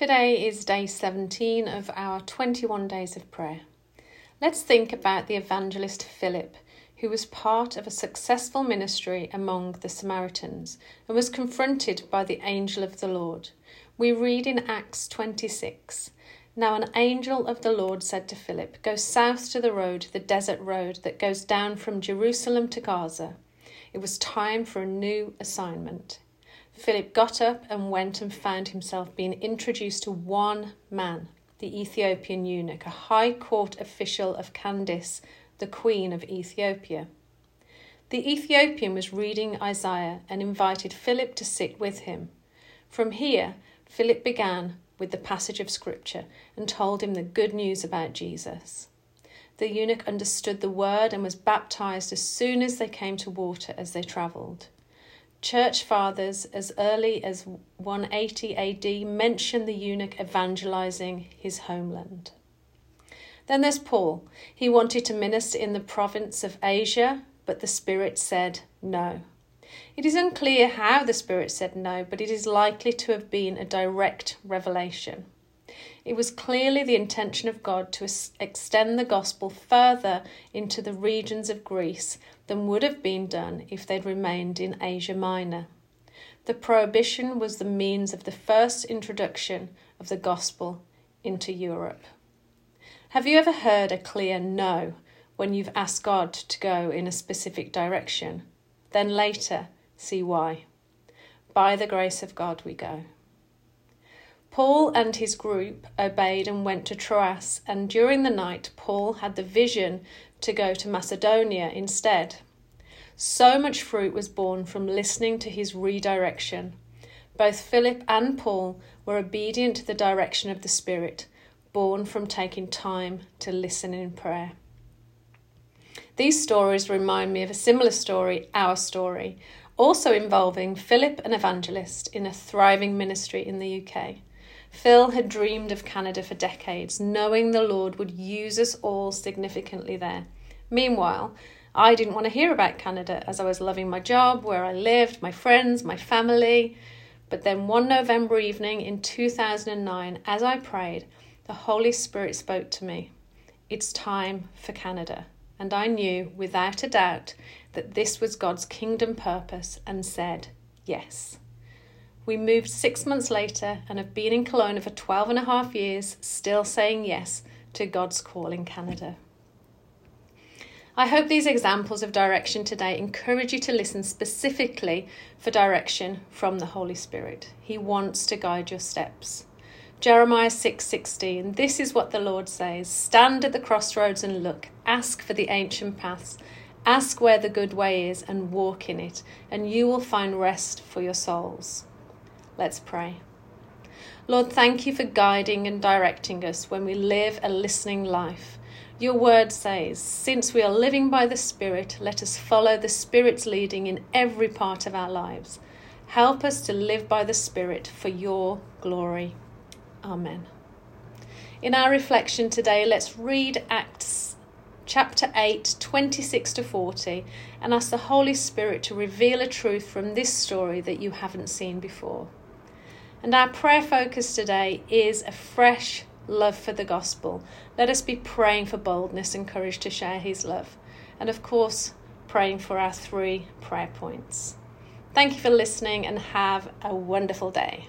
Today is day 17 of our 21 days of prayer. Let's think about the evangelist Philip, who was part of a successful ministry among the Samaritans and was confronted by the angel of the Lord. We read in Acts 26 Now an angel of the Lord said to Philip, Go south to the road, the desert road that goes down from Jerusalem to Gaza. It was time for a new assignment. Philip got up and went and found himself being introduced to one man, the Ethiopian eunuch, a high court official of Candace, the queen of Ethiopia. The Ethiopian was reading Isaiah and invited Philip to sit with him. From here, Philip began with the passage of Scripture and told him the good news about Jesus. The eunuch understood the word and was baptized as soon as they came to water as they travelled. Church fathers, as early as 180 AD, mention the eunuch evangelizing his homeland. Then there's Paul. He wanted to minister in the province of Asia, but the Spirit said no. It is unclear how the Spirit said no, but it is likely to have been a direct revelation. It was clearly the intention of God to extend the gospel further into the regions of Greece than would have been done if they'd remained in Asia Minor. The prohibition was the means of the first introduction of the gospel into Europe. Have you ever heard a clear no when you've asked God to go in a specific direction? Then later, see why. By the grace of God, we go. Paul and his group obeyed and went to Troas, and during the night, Paul had the vision to go to Macedonia instead. So much fruit was borne from listening to his redirection. Both Philip and Paul were obedient to the direction of the Spirit, born from taking time to listen in prayer. These stories remind me of a similar story, our story, also involving Philip, an evangelist in a thriving ministry in the UK. Phil had dreamed of Canada for decades, knowing the Lord would use us all significantly there. Meanwhile, I didn't want to hear about Canada as I was loving my job, where I lived, my friends, my family. But then one November evening in 2009, as I prayed, the Holy Spirit spoke to me. It's time for Canada. And I knew without a doubt that this was God's kingdom purpose and said yes. We moved six months later and have been in Kelowna for 12 and a half years, still saying yes to God's call in Canada. I hope these examples of direction today encourage you to listen specifically for direction from the Holy Spirit. He wants to guide your steps. Jeremiah 6:16 This is what the Lord says Stand at the crossroads and look ask for the ancient paths ask where the good way is and walk in it and you will find rest for your souls Let's pray. Lord, thank you for guiding and directing us when we live a listening life. Your word says, Since we are living by the Spirit, let us follow the Spirit's leading in every part of our lives. Help us to live by the Spirit for your glory. Amen. In our reflection today, let's read Acts chapter 8, 26 to 40, and ask the Holy Spirit to reveal a truth from this story that you haven't seen before. And our prayer focus today is a fresh love for the gospel. Let us be praying for boldness and courage to share his love. And of course, praying for our three prayer points. Thank you for listening and have a wonderful day.